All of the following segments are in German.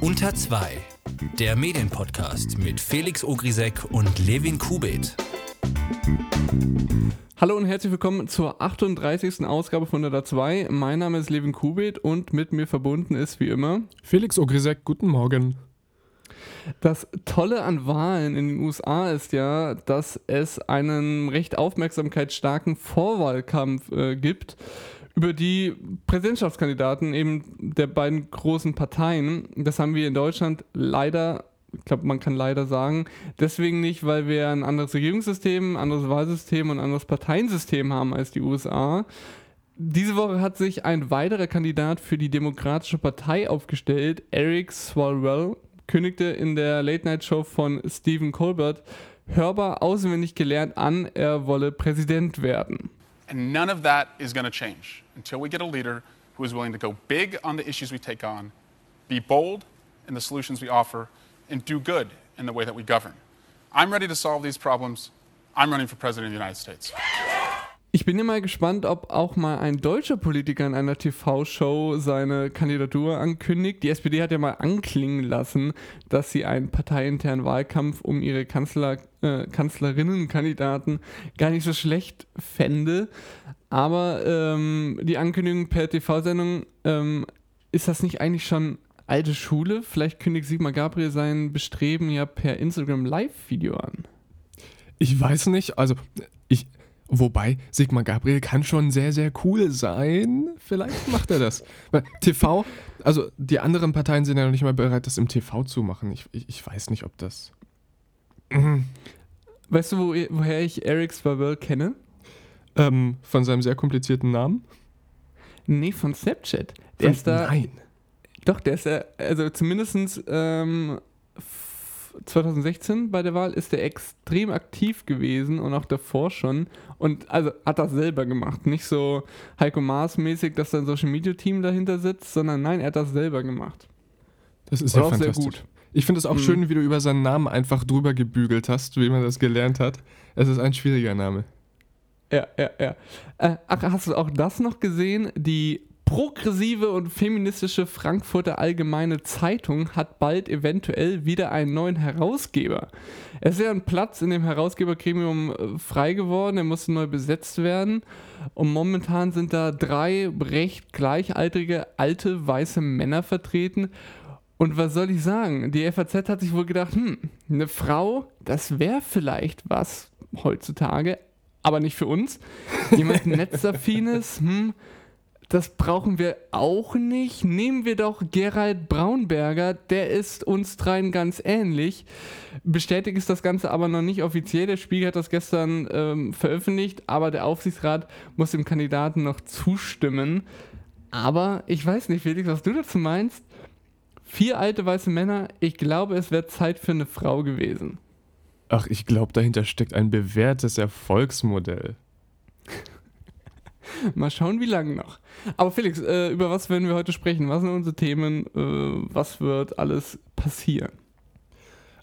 Unter 2, der Medienpodcast mit Felix Ogrisek und Levin Kubit. Hallo und herzlich willkommen zur 38. Ausgabe von Unter 2. Mein Name ist Levin Kubit und mit mir verbunden ist wie immer Felix Ogrisek, guten Morgen. Das Tolle an Wahlen in den USA ist ja, dass es einen recht aufmerksamkeitsstarken Vorwahlkampf äh, gibt über die Präsidentschaftskandidaten eben der beiden großen Parteien. Das haben wir in Deutschland leider, ich glaube, man kann leider sagen, deswegen nicht, weil wir ein anderes Regierungssystem, ein anderes Wahlsystem und ein anderes Parteiensystem haben als die USA. Diese Woche hat sich ein weiterer Kandidat für die Demokratische Partei aufgestellt, Eric Swalwell, kündigte in der Late-Night-Show von Stephen Colbert hörbar auswendig gelernt an, er wolle Präsident werden. And none of that is going to change until we get a leader who is willing to go big on the issues we take on, be bold in the solutions we offer, and do good in the way that we govern. I'm ready to solve these problems. I'm running for President of the United States. Ich bin mal gespannt, ob auch mal ein deutscher Politiker in einer TV-Show seine Kandidatur ankündigt. Die SPD hat ja mal anklingen lassen, dass sie einen parteiinternen Wahlkampf um ihre Kanzler, äh, Kanzlerinnenkandidaten gar nicht so schlecht fände. Aber ähm, die Ankündigung per TV-Sendung, ähm, ist das nicht eigentlich schon alte Schule? Vielleicht kündigt Sigmar Gabriel sein Bestreben ja per Instagram Live-Video an. Ich weiß nicht, also ich Wobei, Sigmar Gabriel kann schon sehr, sehr cool sein. Vielleicht macht er das. TV, also die anderen Parteien sind ja noch nicht mal bereit, das im TV zu machen. Ich, ich, ich weiß nicht, ob das. Weißt du, wo, woher ich Eric Swalwell kenne? Ähm, von seinem sehr komplizierten Namen? Nee, von Snapchat. Der Von- ist da. Nein. Doch, der ist ja, also zumindest ähm, f- 2016 bei der Wahl ist er extrem aktiv gewesen und auch davor schon. Und also hat das selber gemacht. Nicht so Heiko Maas-mäßig, dass da ein Social Media Team dahinter sitzt, sondern nein, er hat das selber gemacht. Das ist Und ja auch sehr fantastisch. gut. Ich finde es auch Mhm. schön, wie du über seinen Namen einfach drüber gebügelt hast, wie man das gelernt hat. Es ist ein schwieriger Name. Ja, ja, ja. Äh, ach, hast du auch das noch gesehen? Die progressive und feministische Frankfurter Allgemeine Zeitung hat bald eventuell wieder einen neuen Herausgeber. Es ist ja ein Platz in dem Herausgebergremium äh, frei geworden, er musste neu besetzt werden. Und momentan sind da drei recht gleichaltrige alte weiße Männer vertreten. Und was soll ich sagen? Die FAZ hat sich wohl gedacht, hm, eine Frau, das wäre vielleicht was heutzutage, aber nicht für uns. Jemand Netzaffines, hm, das brauchen wir auch nicht. Nehmen wir doch Gerald Braunberger, der ist uns dreien ganz ähnlich. Bestätigt ist das Ganze aber noch nicht offiziell. Der Spiegel hat das gestern ähm, veröffentlicht, aber der Aufsichtsrat muss dem Kandidaten noch zustimmen. Aber ich weiß nicht, Felix, was du dazu meinst. Vier alte weiße Männer, ich glaube, es wäre Zeit für eine Frau gewesen. Ach, ich glaube, dahinter steckt ein bewährtes Erfolgsmodell. Mal schauen, wie lange noch. Aber Felix, äh, über was werden wir heute sprechen? Was sind unsere Themen? Äh, was wird alles passieren?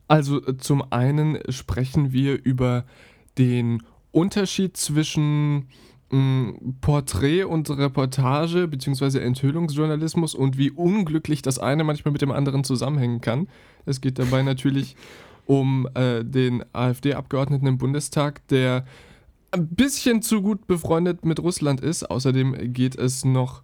Also äh, zum einen sprechen wir über den Unterschied zwischen Porträt und Reportage bzw. Enthüllungsjournalismus und wie unglücklich das eine manchmal mit dem anderen zusammenhängen kann. Es geht dabei natürlich um äh, den AfD-Abgeordneten im Bundestag, der ein bisschen zu gut befreundet mit Russland ist. Außerdem geht es noch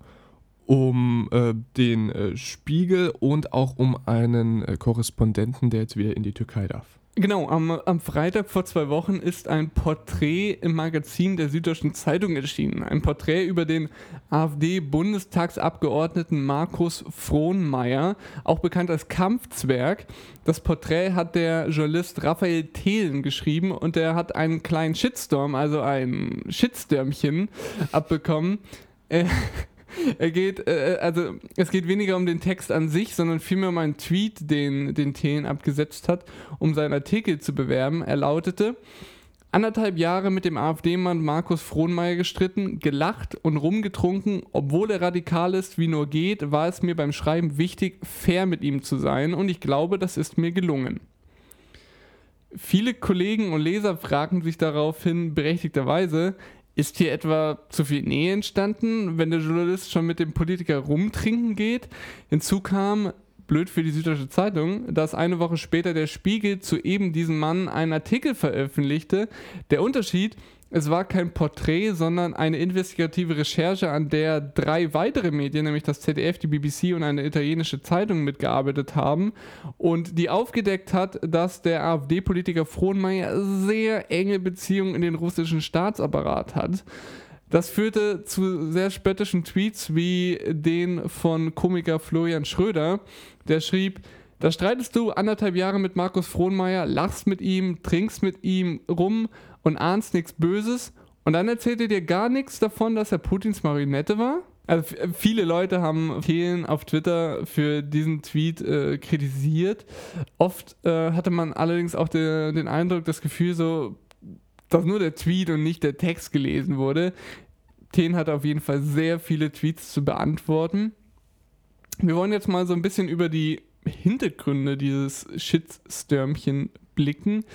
um äh, den äh, Spiegel und auch um einen äh, Korrespondenten, der jetzt wieder in die Türkei darf. Genau, am, am Freitag vor zwei Wochen ist ein Porträt im Magazin der Süddeutschen Zeitung erschienen. Ein Porträt über den AfD-Bundestagsabgeordneten Markus Frohnmeier, auch bekannt als Kampfzwerg. Das Porträt hat der Journalist Raphael Thelen geschrieben und der hat einen kleinen Shitstorm, also ein Shitstürmchen, abbekommen. Äh, Er geht, äh, also es geht weniger um den Text an sich, sondern vielmehr um einen Tweet, den, den Thelen abgesetzt hat, um seinen Artikel zu bewerben. Er lautete, anderthalb Jahre mit dem AfD-Mann Markus Frohnmeier gestritten, gelacht und rumgetrunken. Obwohl er radikal ist, wie nur geht, war es mir beim Schreiben wichtig, fair mit ihm zu sein und ich glaube, das ist mir gelungen. Viele Kollegen und Leser fragten sich daraufhin berechtigterweise, Ist hier etwa zu viel Nähe entstanden, wenn der Journalist schon mit dem Politiker rumtrinken geht? Hinzu kam, blöd für die Süddeutsche Zeitung, dass eine Woche später der Spiegel zu eben diesem Mann einen Artikel veröffentlichte. Der Unterschied, es war kein Porträt, sondern eine investigative Recherche, an der drei weitere Medien, nämlich das ZDF, die BBC und eine italienische Zeitung mitgearbeitet haben und die aufgedeckt hat, dass der AfD-Politiker Frohnmeier sehr enge Beziehungen in den russischen Staatsapparat hat. Das führte zu sehr spöttischen Tweets wie den von Komiker Florian Schröder, der schrieb, da streitest du anderthalb Jahre mit Markus Frohnmeier, lachst mit ihm, trinkst mit ihm rum und ahnst nichts Böses und dann erzählt er dir gar nichts davon, dass er Putins Marionette war? Also viele Leute haben Thelen auf Twitter für diesen Tweet äh, kritisiert. Oft äh, hatte man allerdings auch de, den Eindruck, das Gefühl so, dass nur der Tweet und nicht der Text gelesen wurde. Thelen hatte auf jeden Fall sehr viele Tweets zu beantworten. Wir wollen jetzt mal so ein bisschen über die Hintergründe dieses Shitstürmchen blicken,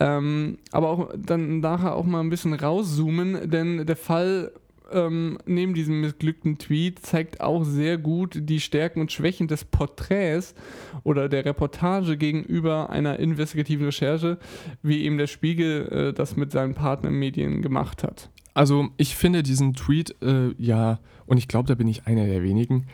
ähm, aber auch dann nachher auch mal ein bisschen rauszoomen, denn der Fall ähm, neben diesem missglückten Tweet zeigt auch sehr gut die Stärken und Schwächen des Porträts oder der Reportage gegenüber einer investigativen Recherche, wie eben der Spiegel äh, das mit seinen Partnermedien gemacht hat. Also ich finde diesen Tweet, äh, ja, und ich glaube, da bin ich einer der wenigen,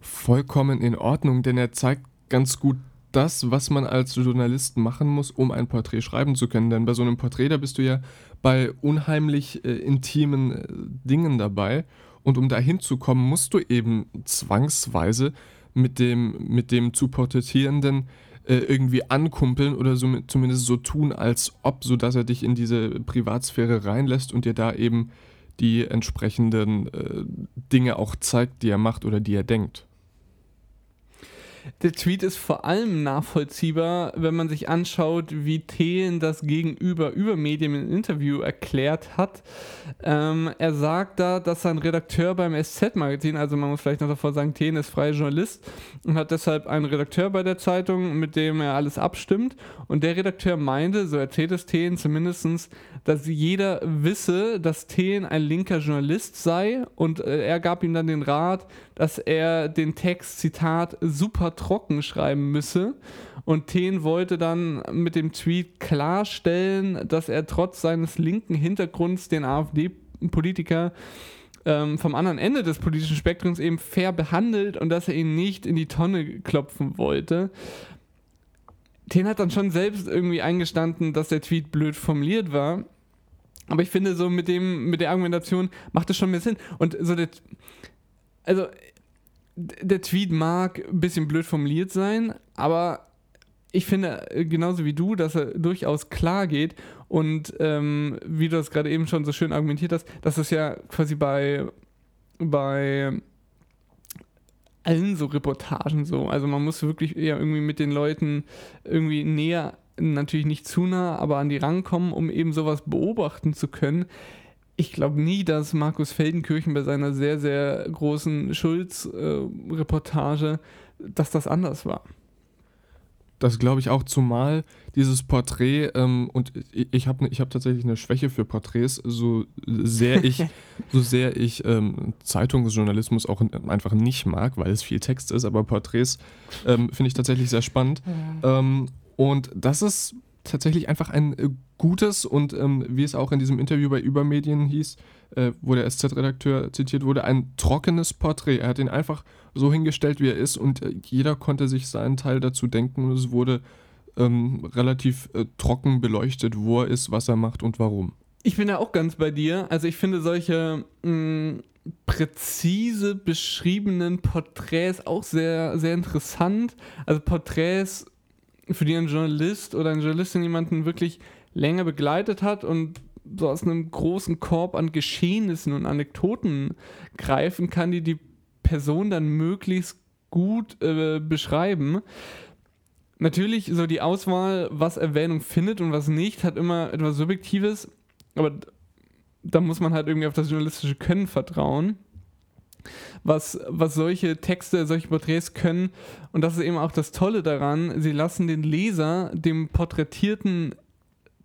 vollkommen in Ordnung, denn er zeigt ganz gut das, was man als Journalist machen muss, um ein Porträt schreiben zu können. Denn bei so einem Porträt, da bist du ja bei unheimlich äh, intimen äh, Dingen dabei. Und um da hinzukommen, musst du eben zwangsweise mit dem, mit dem zu porträtierenden äh, irgendwie ankumpeln oder so, zumindest so tun, als ob, sodass er dich in diese Privatsphäre reinlässt und dir da eben die entsprechenden äh, Dinge auch zeigt, die er macht oder die er denkt. Der Tweet ist vor allem nachvollziehbar, wenn man sich anschaut, wie Thelen das gegenüber über Medien im Interview erklärt hat. Ähm, er sagt da, dass sein Redakteur beim SZ-Magazin, also man muss vielleicht noch davor sagen, Thelen ist freier Journalist und hat deshalb einen Redakteur bei der Zeitung, mit dem er alles abstimmt. Und der Redakteur meinte, so erzählt es Thelen zumindest, dass jeder wisse, dass Thelen ein linker Journalist sei und äh, er gab ihm dann den Rat, dass er den Text, Zitat, super trocken schreiben müsse. Und Thien wollte dann mit dem Tweet klarstellen, dass er trotz seines linken Hintergrunds den AfD-Politiker ähm, vom anderen Ende des politischen Spektrums eben fair behandelt und dass er ihn nicht in die Tonne klopfen wollte. Thien hat dann schon selbst irgendwie eingestanden, dass der Tweet blöd formuliert war. Aber ich finde, so mit dem, mit der Argumentation macht es schon mehr Sinn. Und so der, also der Tweet mag ein bisschen blöd formuliert sein, aber ich finde äh, genauso wie du, dass er durchaus klar geht und ähm, wie du das gerade eben schon so schön argumentiert hast, dass es ja quasi bei, bei allen so Reportagen so, also man muss wirklich eher irgendwie mit den Leuten irgendwie näher, natürlich nicht zu nah, aber an die rankommen, um eben sowas beobachten zu können ich glaube nie, dass Markus Feldenkirchen bei seiner sehr, sehr großen Schulz-Reportage, äh, dass das anders war. Das glaube ich auch, zumal dieses Porträt, ähm, und ich habe ich hab tatsächlich eine Schwäche für Porträts, so sehr ich, so sehr ich ähm, Zeitungsjournalismus auch einfach nicht mag, weil es viel Text ist, aber Porträts ähm, finde ich tatsächlich sehr spannend. Ja. Ähm, und das ist tatsächlich einfach ein äh, gutes und ähm, wie es auch in diesem Interview bei Übermedien hieß, äh, wo der SZ-Redakteur zitiert wurde, ein trockenes Porträt. Er hat ihn einfach so hingestellt, wie er ist und äh, jeder konnte sich seinen Teil dazu denken und es wurde ähm, relativ äh, trocken beleuchtet, wo er ist, was er macht und warum. Ich bin ja auch ganz bei dir. Also ich finde solche mm, präzise beschriebenen Porträts auch sehr, sehr interessant. Also Porträts für die ein Journalist oder eine Journalistin jemanden wirklich länger begleitet hat und so aus einem großen Korb an Geschehnissen und Anekdoten greifen kann, die die Person dann möglichst gut äh, beschreiben. Natürlich, so die Auswahl, was Erwähnung findet und was nicht, hat immer etwas Subjektives, aber da muss man halt irgendwie auf das journalistische Können vertrauen was, was solche Texte, solche Porträts können. Und das ist eben auch das Tolle daran, sie lassen den Leser dem porträtierten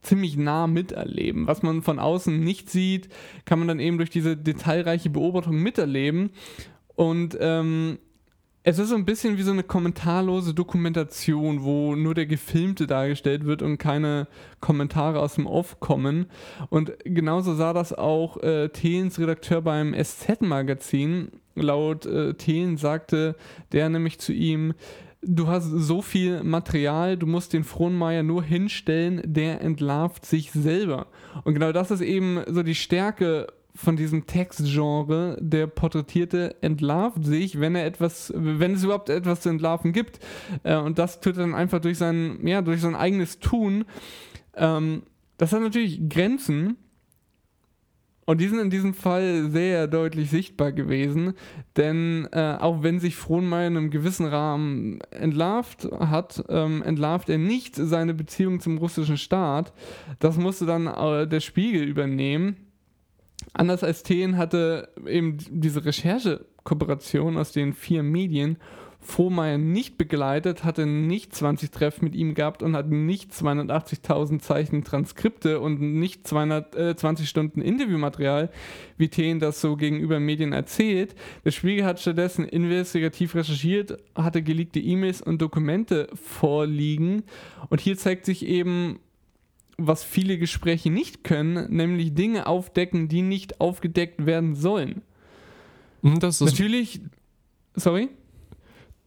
ziemlich nah miterleben. Was man von außen nicht sieht, kann man dann eben durch diese detailreiche Beobachtung miterleben. Und ähm, es ist so ein bisschen wie so eine kommentarlose Dokumentation, wo nur der Gefilmte dargestellt wird und keine Kommentare aus dem Off kommen. Und genauso sah das auch äh, Thelens Redakteur beim SZ-Magazin. Laut äh, Thelen sagte der nämlich zu ihm, du hast so viel Material, du musst den Frohnmeier nur hinstellen, der entlarvt sich selber. Und genau das ist eben so die Stärke von diesem Textgenre, der Porträtierte entlarvt sich, wenn er etwas, wenn es überhaupt etwas zu entlarven gibt. Äh, und das tut er dann einfach durch sein, ja, durch sein eigenes Tun. Ähm, das hat natürlich Grenzen. Und die sind in diesem Fall sehr deutlich sichtbar gewesen, denn äh, auch wenn sich Frohnmeier in einem gewissen Rahmen entlarvt hat, ähm, entlarvt er nicht seine Beziehung zum russischen Staat. Das musste dann äh, der Spiegel übernehmen anders als Thien hatte eben diese Recherchekooperation aus den vier Medien Vohmeier nicht begleitet, hatte nicht 20 Treffen mit ihm gehabt und hat nicht 280.000 Zeichen Transkripte und nicht 220 äh, Stunden Interviewmaterial, wie Thien das so gegenüber Medien erzählt. Der Spiegel hat stattdessen investigativ recherchiert, hatte geleakte E-Mails und Dokumente vorliegen und hier zeigt sich eben, was viele Gespräche nicht können, nämlich Dinge aufdecken, die nicht aufgedeckt werden sollen. Hm, das ist natürlich, sorry?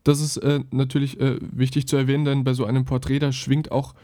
Das ist äh, natürlich äh, wichtig zu erwähnen, denn bei so einem Porträt, da schwingt auch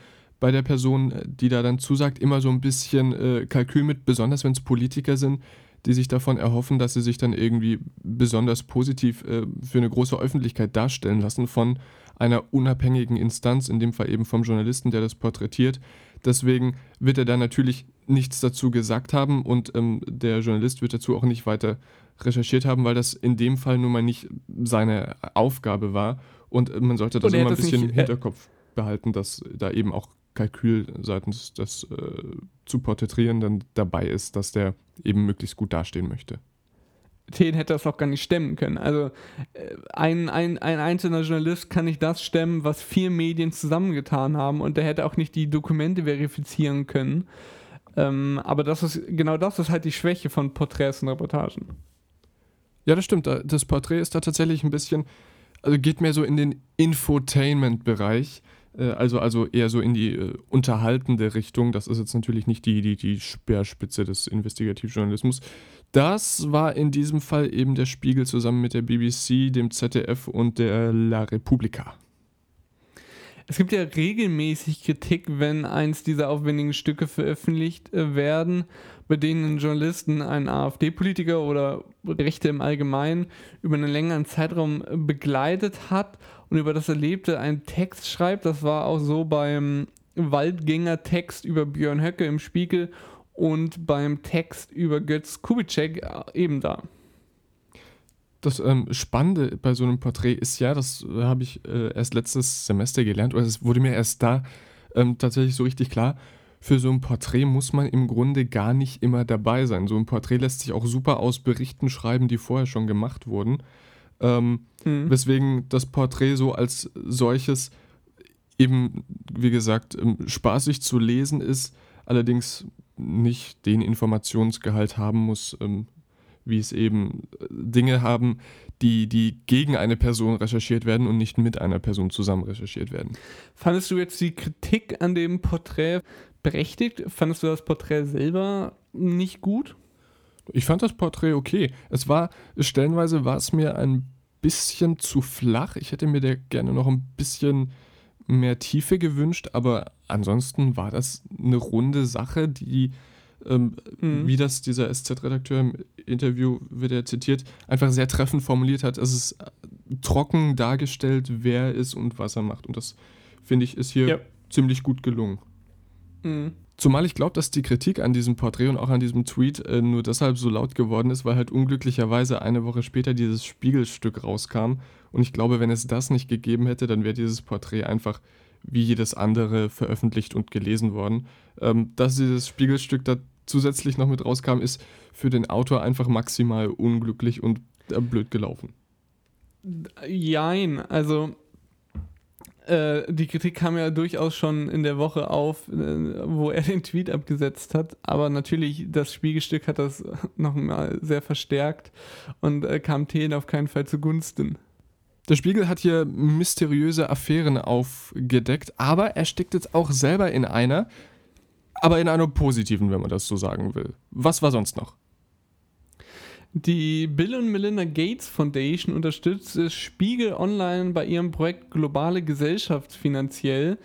bei der Person, äh, die da dann zusagt, immer so ein bisschen äh, Kalkül mit, besonders wenn es Politiker sind, die sich davon erhoffen, dass sie sich dann irgendwie besonders positiv äh, für eine große Öffentlichkeit darstellen lassen von einer unabhängigen Instanz, in dem Fall eben vom Journalisten, der das porträtiert. Deswegen wird er da natürlich nichts dazu gesagt haben und ähm, der Journalist wird dazu auch nicht weiter recherchiert haben, weil das in dem Fall nun mal nicht seine Aufgabe war. Und äh, man sollte das immer ein bisschen nicht, im Hinterkopf behalten, dass da eben auch Kalkül seitens des äh, zu porträtieren dann dabei ist, dass der eben möglichst gut dastehen möchte. Ten hätte das auch gar nicht stemmen können. Also äh, ein, ein, ein einzelner Journalist kann nicht das stemmen, was vier Medien zusammengetan haben und der hätte auch nicht die Dokumente verifizieren können. Ähm, aber das ist genau das ist halt die Schwäche von Porträts und Reportagen. Ja, das stimmt. Das Porträt ist da tatsächlich ein bisschen, also geht mehr so in den Infotainment-Bereich. Äh, also, also eher so in die äh, unterhaltende Richtung. Das ist jetzt natürlich nicht die, die, die Speerspitze des Investigativjournalismus. Das war in diesem Fall eben der Spiegel zusammen mit der BBC, dem ZDF und der La Repubblica. Es gibt ja regelmäßig Kritik, wenn eins dieser aufwendigen Stücke veröffentlicht äh, werden, bei denen Journalisten einen AfD-Politiker oder Rechte im Allgemeinen über einen längeren Zeitraum begleitet hat und über das Erlebte einen Text schreibt. Das war auch so beim Waldgänger-Text über Björn Höcke im Spiegel und beim Text über Götz Kubitschek äh, eben da. Das ähm, Spannende bei so einem Porträt ist ja, das äh, habe ich äh, erst letztes Semester gelernt, oder es wurde mir erst da ähm, tatsächlich so richtig klar, für so ein Porträt muss man im Grunde gar nicht immer dabei sein. So ein Porträt lässt sich auch super aus Berichten schreiben, die vorher schon gemacht wurden. Ähm, mhm. Weswegen das Porträt so als solches eben, wie gesagt, ähm, spaßig zu lesen ist, allerdings nicht den Informationsgehalt haben muss, ähm, wie es eben äh, Dinge haben, die, die gegen eine Person recherchiert werden und nicht mit einer Person zusammen recherchiert werden. Fandest du jetzt die Kritik an dem Porträt berechtigt? Fandest du das Porträt selber nicht gut? Ich fand das Porträt okay. Es war, stellenweise war es mir ein bisschen zu flach. Ich hätte mir da gerne noch ein bisschen mehr Tiefe gewünscht, aber ansonsten war das eine runde Sache, die, ähm, mhm. wie das dieser SZ-Redakteur im Interview wird er zitiert, einfach sehr treffend formuliert hat. Es ist äh, trocken dargestellt, wer er ist und was er macht. Und das, finde ich, ist hier ja. ziemlich gut gelungen. Mhm. Zumal ich glaube, dass die Kritik an diesem Porträt und auch an diesem Tweet äh, nur deshalb so laut geworden ist, weil halt unglücklicherweise eine Woche später dieses Spiegelstück rauskam. Und ich glaube, wenn es das nicht gegeben hätte, dann wäre dieses Porträt einfach wie jedes andere veröffentlicht und gelesen worden. Ähm, dass dieses Spiegelstück da zusätzlich noch mit rauskam, ist für den Autor einfach maximal unglücklich und äh, blöd gelaufen. Jein, also äh, die Kritik kam ja durchaus schon in der Woche auf, äh, wo er den Tweet abgesetzt hat. Aber natürlich, das Spiegelstück hat das nochmal sehr verstärkt und äh, kam Thelen auf keinen Fall zugunsten. Der Spiegel hat hier mysteriöse Affären aufgedeckt, aber er steckt jetzt auch selber in einer, aber in einer positiven, wenn man das so sagen will. Was war sonst noch? Die Bill und Melinda Gates Foundation unterstützt Spiegel Online bei ihrem Projekt Globale Gesellschaft finanziell.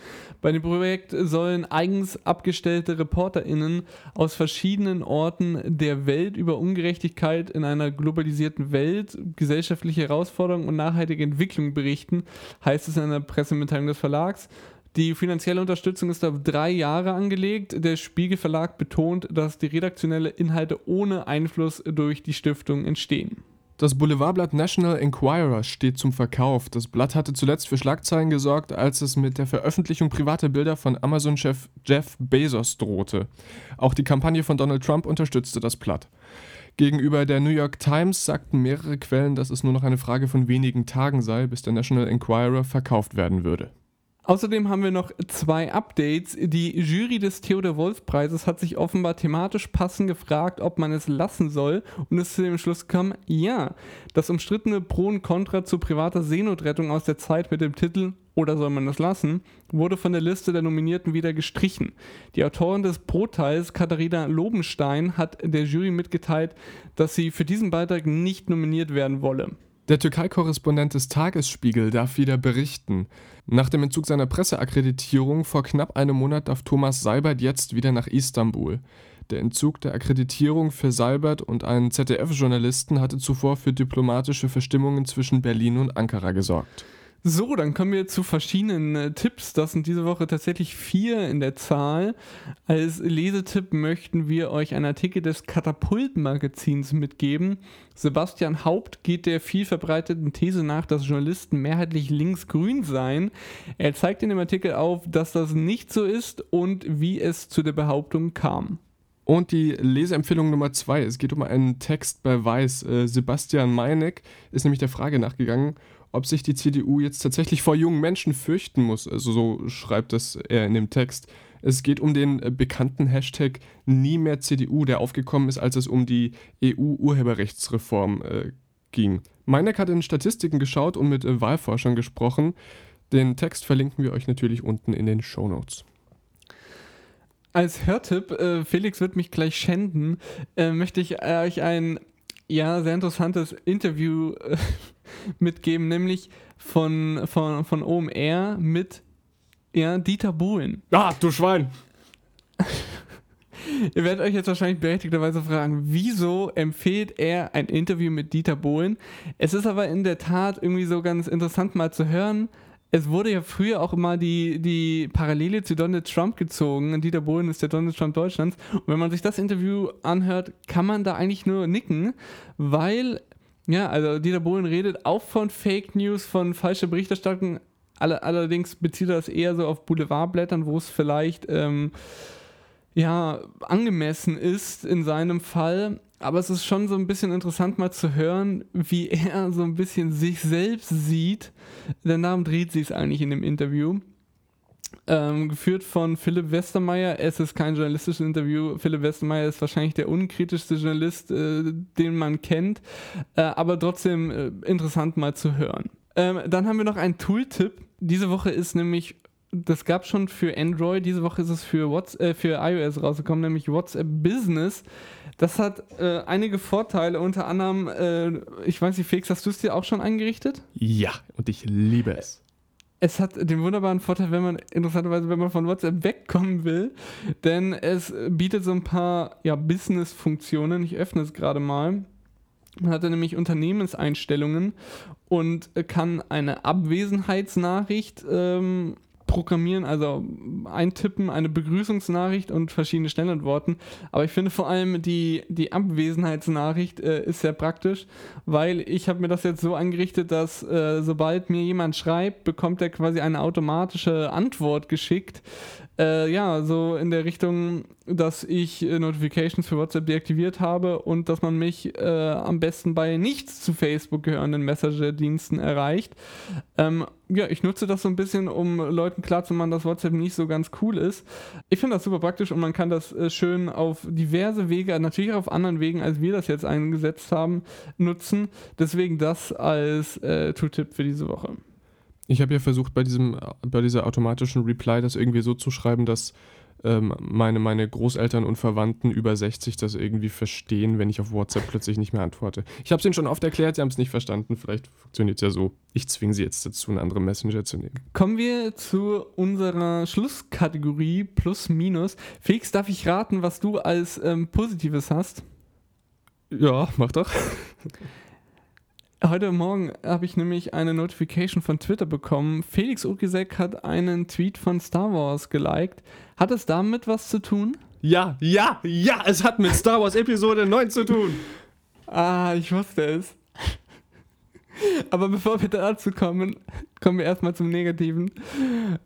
Bei dem Projekt sollen eigens abgestellte ReporterInnen aus verschiedenen Orten der Welt über Ungerechtigkeit in einer globalisierten Welt, gesellschaftliche Herausforderungen und nachhaltige Entwicklung berichten, heißt es in einer Pressemitteilung des Verlags. Die finanzielle Unterstützung ist auf drei Jahre angelegt. Der Spiegel Verlag betont, dass die redaktionelle Inhalte ohne Einfluss durch die Stiftung entstehen. Das Boulevardblatt National Enquirer steht zum Verkauf. Das Blatt hatte zuletzt für Schlagzeilen gesorgt, als es mit der Veröffentlichung privater Bilder von Amazon-Chef Jeff Bezos drohte. Auch die Kampagne von Donald Trump unterstützte das Blatt. Gegenüber der New York Times sagten mehrere Quellen, dass es nur noch eine Frage von wenigen Tagen sei, bis der National Enquirer verkauft werden würde. Außerdem haben wir noch zwei Updates. Die Jury des Theodor Wolf Preises hat sich offenbar thematisch passend gefragt, ob man es lassen soll und ist zu dem Schluss gekommen, ja. Das umstrittene Pro und Contra zu privater Seenotrettung aus der Zeit mit dem Titel oder soll man das lassen, wurde von der Liste der Nominierten wieder gestrichen. Die Autorin des Pro-Teils, Katharina Lobenstein, hat der Jury mitgeteilt, dass sie für diesen Beitrag nicht nominiert werden wolle. Der Türkei-Korrespondent des Tagesspiegel darf wieder berichten. Nach dem Entzug seiner Presseakkreditierung vor knapp einem Monat darf Thomas Seibert jetzt wieder nach Istanbul. Der Entzug der Akkreditierung für Seibert und einen ZDF-Journalisten hatte zuvor für diplomatische Verstimmungen zwischen Berlin und Ankara gesorgt. So, dann kommen wir zu verschiedenen äh, Tipps. Das sind diese Woche tatsächlich vier in der Zahl. Als Lesetipp möchten wir euch einen Artikel des Katapult-Magazins mitgeben. Sebastian Haupt geht der viel verbreiteten These nach, dass Journalisten mehrheitlich links-grün seien. Er zeigt in dem Artikel auf, dass das nicht so ist und wie es zu der Behauptung kam. Und die Leseempfehlung Nummer zwei. Es geht um einen Text bei Weiß. Äh, Sebastian Meineck ist nämlich der Frage nachgegangen, ob sich die CDU jetzt tatsächlich vor jungen Menschen fürchten muss. Also so schreibt es er in dem Text. Es geht um den äh, bekannten Hashtag Nie mehr CDU, der aufgekommen ist, als es um die EU-Urheberrechtsreform äh, ging. Meineck hat in Statistiken geschaut und mit äh, Wahlforschern gesprochen. Den Text verlinken wir euch natürlich unten in den Show Notes. Als Hörtipp, äh, Felix wird mich gleich schänden, äh, möchte ich euch ein ja, sehr interessantes Interview äh, mitgeben, nämlich von, von, von OMR mit ja, Dieter Bohlen. Ah, du Schwein! Ihr werdet euch jetzt wahrscheinlich berechtigterweise fragen, wieso empfiehlt er ein Interview mit Dieter Bohlen? Es ist aber in der Tat irgendwie so ganz interessant mal zu hören. Es wurde ja früher auch immer die, die Parallele zu Donald Trump gezogen. Dieter Bohlen ist der Donald Trump Deutschlands. Und wenn man sich das Interview anhört, kann man da eigentlich nur nicken, weil ja, also Dieter Bohlen redet auch von Fake News, von falscher Berichterstattung. allerdings bezieht er das eher so auf Boulevardblättern, wo es vielleicht ähm, ja, angemessen ist in seinem Fall. Aber es ist schon so ein bisschen interessant mal zu hören, wie er so ein bisschen sich selbst sieht. Der Name dreht sich eigentlich in dem Interview. Ähm, geführt von Philipp Westermeier. Es ist kein journalistisches Interview. Philipp Westermeier ist wahrscheinlich der unkritischste Journalist, äh, den man kennt, äh, aber trotzdem äh, interessant mal zu hören. Ähm, dann haben wir noch einen Tooltip. Diese Woche ist nämlich, das gab es schon für Android, diese Woche ist es für, What's, äh, für iOS rausgekommen, nämlich WhatsApp Business. Das hat äh, einige Vorteile, unter anderem, äh, ich weiß nicht, Felix, hast du es dir auch schon eingerichtet? Ja, und ich liebe es es hat den wunderbaren Vorteil, wenn man interessanterweise, wenn man von WhatsApp wegkommen will, denn es bietet so ein paar ja, Business-Funktionen. Ich öffne es gerade mal. Man hat nämlich Unternehmenseinstellungen und kann eine Abwesenheitsnachricht ähm, programmieren, also eintippen, eine Begrüßungsnachricht und verschiedene Schnellantworten. Aber ich finde vor allem die, die Abwesenheitsnachricht äh, ist sehr praktisch, weil ich habe mir das jetzt so eingerichtet, dass äh, sobald mir jemand schreibt, bekommt er quasi eine automatische Antwort geschickt. Äh, ja, so in der Richtung, dass ich äh, Notifications für WhatsApp deaktiviert habe und dass man mich äh, am besten bei nichts zu Facebook gehörenden Messenger-Diensten erreicht. Ähm, ja, ich nutze das so ein bisschen, um Leuten klarzumachen, dass WhatsApp nicht so ganz cool ist. Ich finde das super praktisch und man kann das äh, schön auf diverse Wege, natürlich auch auf anderen Wegen, als wir das jetzt eingesetzt haben, nutzen. Deswegen das als äh, Tooltip für diese Woche. Ich habe ja versucht, bei, diesem, bei dieser automatischen Reply das irgendwie so zu schreiben, dass ähm, meine, meine Großeltern und Verwandten über 60 das irgendwie verstehen, wenn ich auf WhatsApp plötzlich nicht mehr antworte. Ich habe es ihnen schon oft erklärt, sie haben es nicht verstanden. Vielleicht funktioniert es ja so. Ich zwinge sie jetzt dazu, einen anderen Messenger zu nehmen. Kommen wir zu unserer Schlusskategorie Plus Minus. Felix, darf ich raten, was du als ähm, Positives hast? Ja, mach doch. Heute Morgen habe ich nämlich eine Notification von Twitter bekommen. Felix Okisek hat einen Tweet von Star Wars geliked. Hat es damit was zu tun? Ja, ja, ja, es hat mit Star Wars Episode 9 zu tun. Ah, ich wusste es. Aber bevor wir dazu kommen, kommen wir erstmal zum Negativen.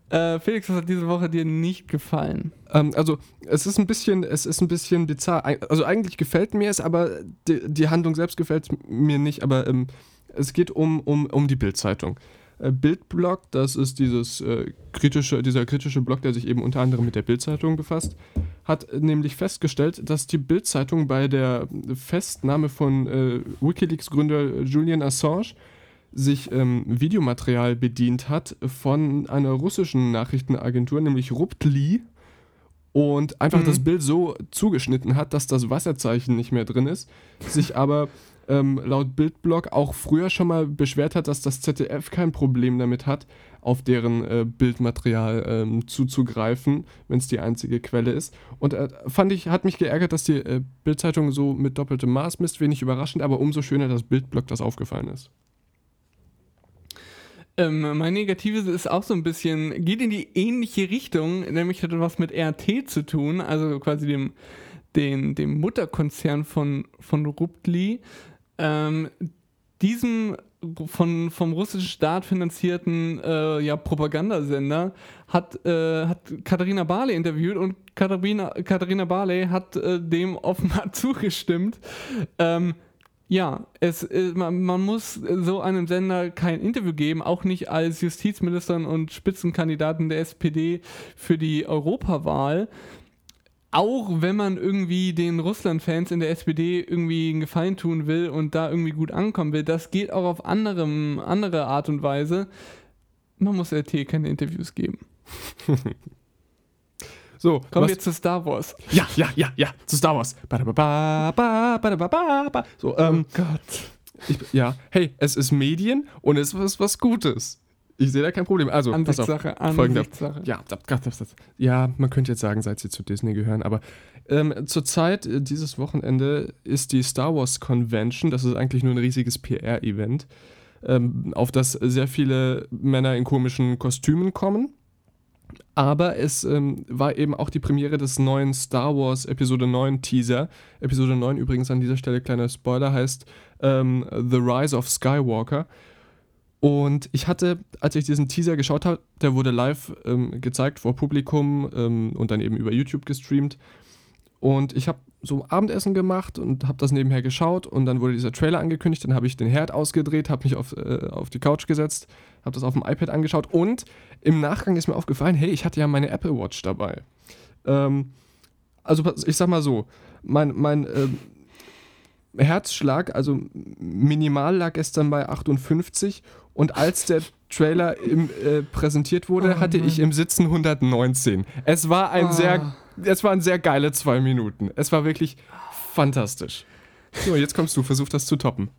Äh, Felix, was hat diese Woche dir nicht gefallen? Ähm, also, es ist ein bisschen, es ist ein bisschen bizarr. Also eigentlich gefällt mir es, aber die, die Handlung selbst gefällt mir nicht. Aber ähm, es geht um, um, um die Bildzeitung. Äh, Bildblog, das ist dieses äh, kritische, dieser kritische Blog, der sich eben unter anderem mit der Bildzeitung befasst, hat nämlich festgestellt, dass die Bildzeitung bei der Festnahme von äh, WikiLeaks-Gründer Julian Assange sich ähm, Videomaterial bedient hat von einer russischen Nachrichtenagentur, nämlich Ruptli, und einfach mhm. das Bild so zugeschnitten hat, dass das Wasserzeichen nicht mehr drin ist, sich aber ähm, laut Bildblog auch früher schon mal beschwert hat, dass das ZDF kein Problem damit hat, auf deren äh, Bildmaterial ähm, zuzugreifen, wenn es die einzige Quelle ist. Und äh, fand ich, hat mich geärgert, dass die äh, Bildzeitung so mit doppeltem Maß misst, wenig überraschend, aber umso schöner, dass Bildblog das aufgefallen ist. Ähm, mein Negatives ist auch so ein bisschen, geht in die ähnliche Richtung, nämlich hat was mit RT zu tun, also quasi dem, den, dem Mutterkonzern von, von Ruptli ähm, diesem von, vom russischen Staat finanzierten äh, ja, Propagandasender hat, äh, hat Katharina Barley interviewt und Katharina, Katharina Barley hat äh, dem offenbar zugestimmt. Ähm, ja, es, äh, man, man, muss so einem Sender kein Interview geben, auch nicht als Justizministerin und Spitzenkandidaten der SPD für die Europawahl auch wenn man irgendwie den Russland-Fans in der SPD irgendwie einen Gefallen tun will und da irgendwie gut ankommen will, das geht auch auf anderem, andere Art und Weise. Man muss RT keine Interviews geben. So, kommen was? wir zu Star Wars. Ja, ja, ja, ja, zu Star Wars. So, ähm, oh Gott. Ich, ja, hey, es ist Medien und es ist was Gutes. Ich sehe da kein Problem. Also, Ansichtssache, Ansichtssache. Ja, ja, man könnte jetzt sagen, seit sie zu Disney gehören, aber ähm, zurzeit, äh, dieses Wochenende, ist die Star Wars Convention. Das ist eigentlich nur ein riesiges PR-Event, ähm, auf das sehr viele Männer in komischen Kostümen kommen. Aber es ähm, war eben auch die Premiere des neuen Star Wars Episode 9 Teaser. Episode 9 übrigens an dieser Stelle, kleiner Spoiler, heißt ähm, The Rise of Skywalker. Und ich hatte, als ich diesen Teaser geschaut habe, der wurde live ähm, gezeigt vor Publikum ähm, und dann eben über YouTube gestreamt. Und ich habe so Abendessen gemacht und habe das nebenher geschaut und dann wurde dieser Trailer angekündigt. Dann habe ich den Herd ausgedreht, habe mich auf, äh, auf die Couch gesetzt, habe das auf dem iPad angeschaut und im Nachgang ist mir aufgefallen, hey, ich hatte ja meine Apple Watch dabei. Ähm, also ich sag mal so, mein, mein ähm, Herzschlag, also minimal lag gestern bei 58 und als der Trailer im, äh, präsentiert wurde, oh, hatte Mann. ich im Sitzen 119. Es war ein oh. sehr, es waren sehr geile zwei Minuten. Es war wirklich fantastisch. So, jetzt kommst du, versuch das zu toppen.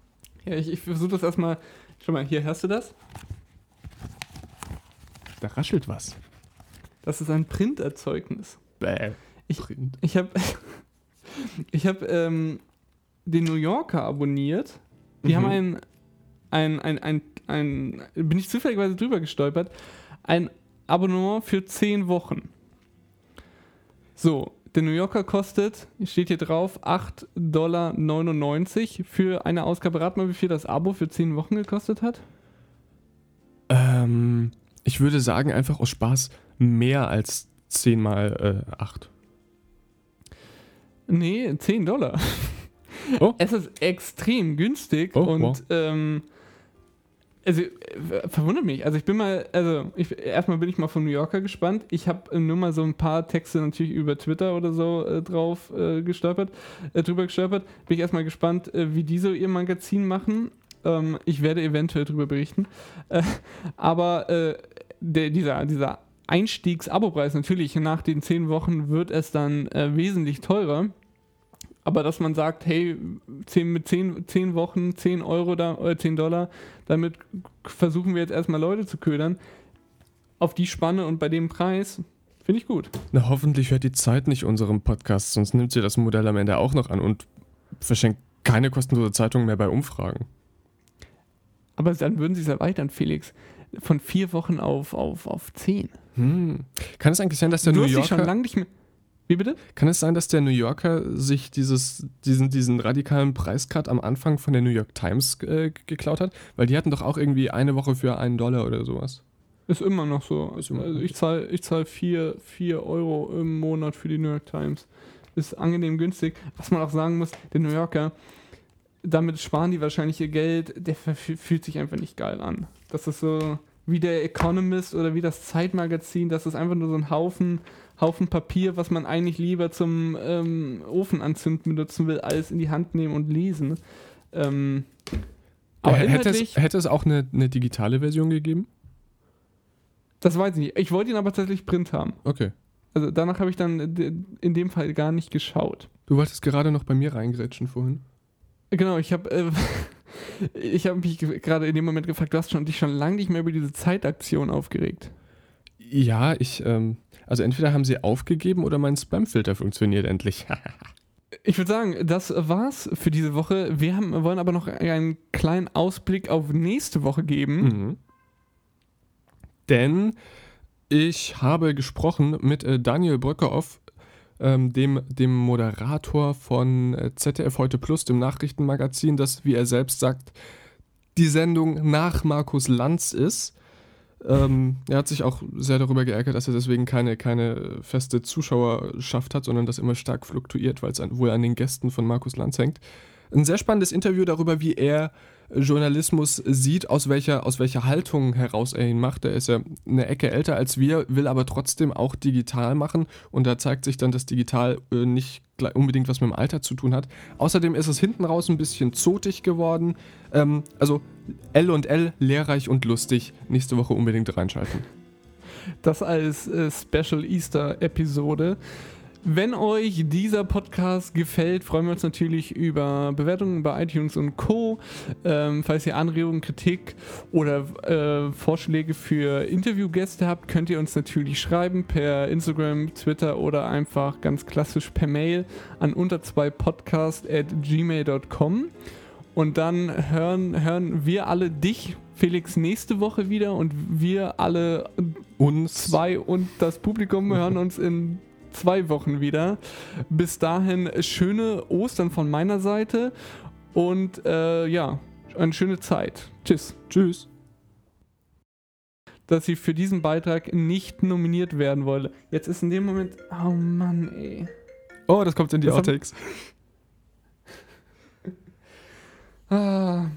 Ja, ich, ich versuche das erstmal. Schau mal, hier hörst du das? Da raschelt was. Das ist ein Printerzeugnis. Bäh. Ich, Print. ich habe ich hab, ähm, den New Yorker abonniert. Die mhm. haben ein, ein, ein, ein, ein, bin ich zufälligerweise drüber gestolpert, ein Abonnement für 10 Wochen. So, der New Yorker kostet, steht hier drauf, 8,99 Dollar für eine Ausgabe. Rat mal, wie viel das Abo für 10 Wochen gekostet hat? Ähm, ich würde sagen, einfach aus Spaß mehr als 10 mal äh, 8. Nee, 10 Dollar. Oh. Es ist extrem günstig oh, und wow. ähm, Also, äh, verwundert mich. Also, ich bin mal, also, ich, erstmal bin ich mal von New Yorker gespannt. Ich habe nur mal so ein paar Texte natürlich über Twitter oder so äh, drauf äh, gestolpert, äh, drüber gestolpert. Bin ich erstmal gespannt, äh, wie die so ihr Magazin machen. Ähm, ich werde eventuell darüber berichten. Äh, aber der, dieser, dieser Einstiegs-Abo-Preis, natürlich nach den zehn Wochen wird es dann wesentlich teurer. Aber dass man sagt, hey, 10, mit 10, 10 Wochen, 10 Euro da, oder 10 Dollar, damit versuchen wir jetzt erstmal Leute zu ködern, auf die Spanne und bei dem Preis, finde ich gut. Na, hoffentlich hört die Zeit nicht unserem Podcast, sonst nimmt sie das Modell am Ende auch noch an und verschenkt keine kostenlose Zeitung mehr bei Umfragen. Aber dann würden sie es erweitern, Felix. Von vier Wochen auf, auf, auf zehn. Hm. Kann es eigentlich sein, dass der du New dich schon Yorker lange nicht mehr. Wie bitte? Kann es sein, dass der New Yorker sich dieses, diesen, diesen radikalen Preiscut am Anfang von der New York Times äh, geklaut hat? Weil die hatten doch auch irgendwie eine Woche für einen Dollar oder sowas. Ist immer noch so. Immer also ich zahle ich zahl vier, vier Euro im Monat für die New York Times. Ist angenehm günstig. Was man auch sagen muss, der New Yorker, damit sparen die wahrscheinlich ihr Geld, der fühlt sich einfach nicht geil an. Das ist so wie der Economist oder wie das Zeitmagazin, das ist einfach nur so ein Haufen, Haufen Papier, was man eigentlich lieber zum ähm, Ofen anzünden benutzen will, als in die Hand nehmen und lesen. Ähm, aber hätte, es, hätte es auch eine, eine digitale Version gegeben? das weiß ich nicht. Ich wollte ihn aber tatsächlich Print haben. Okay. Also danach habe ich dann in dem Fall gar nicht geschaut. Du wolltest gerade noch bei mir reingrätschen vorhin. Genau, ich habe äh, ich habe mich ge- gerade in dem Moment gefragt, du hast schon, dich schon lange nicht mehr über diese Zeitaktion aufgeregt. Ja, ich, ähm, also entweder haben sie aufgegeben oder mein Spamfilter funktioniert endlich. Ich würde sagen, das war's für diese Woche. Wir haben, wollen aber noch einen kleinen Ausblick auf nächste Woche geben. Mhm. Denn ich habe gesprochen mit äh, Daniel Bröckehoff, ähm, dem, dem Moderator von äh, ZDF Heute Plus, dem Nachrichtenmagazin, das, wie er selbst sagt, die Sendung nach Markus Lanz ist. Ähm, er hat sich auch sehr darüber geärgert, dass er deswegen keine, keine feste Zuschauerschaft hat, sondern das immer stark fluktuiert, weil es wohl an den Gästen von Markus Lanz hängt. Ein sehr spannendes Interview darüber, wie er Journalismus sieht, aus welcher, aus welcher Haltung heraus er ihn macht. Er ist ja eine Ecke älter als wir, will aber trotzdem auch digital machen und da zeigt sich dann, dass digital äh, nicht unbedingt was mit dem Alter zu tun hat. Außerdem ist es hinten raus ein bisschen zotig geworden. Ähm, also L und L, lehrreich und lustig. Nächste Woche unbedingt reinschalten. Das als äh, Special Easter Episode. Wenn euch dieser Podcast gefällt, freuen wir uns natürlich über Bewertungen bei iTunes und Co. Ähm, falls ihr Anregungen, Kritik oder äh, Vorschläge für Interviewgäste habt, könnt ihr uns natürlich schreiben per Instagram, Twitter oder einfach ganz klassisch per Mail an unter zwei podcast at gmail.com. Und dann hören, hören wir alle dich, Felix, nächste Woche wieder und wir alle Uns zwei und das Publikum hören uns in zwei Wochen wieder. Bis dahin schöne Ostern von meiner Seite und äh, ja, eine schöne Zeit. Tschüss. Tschüss. Dass sie für diesen Beitrag nicht nominiert werden wollte. Jetzt ist in dem Moment. Oh Mann, ey. Oh, das kommt in die Das Outtakes. Ah.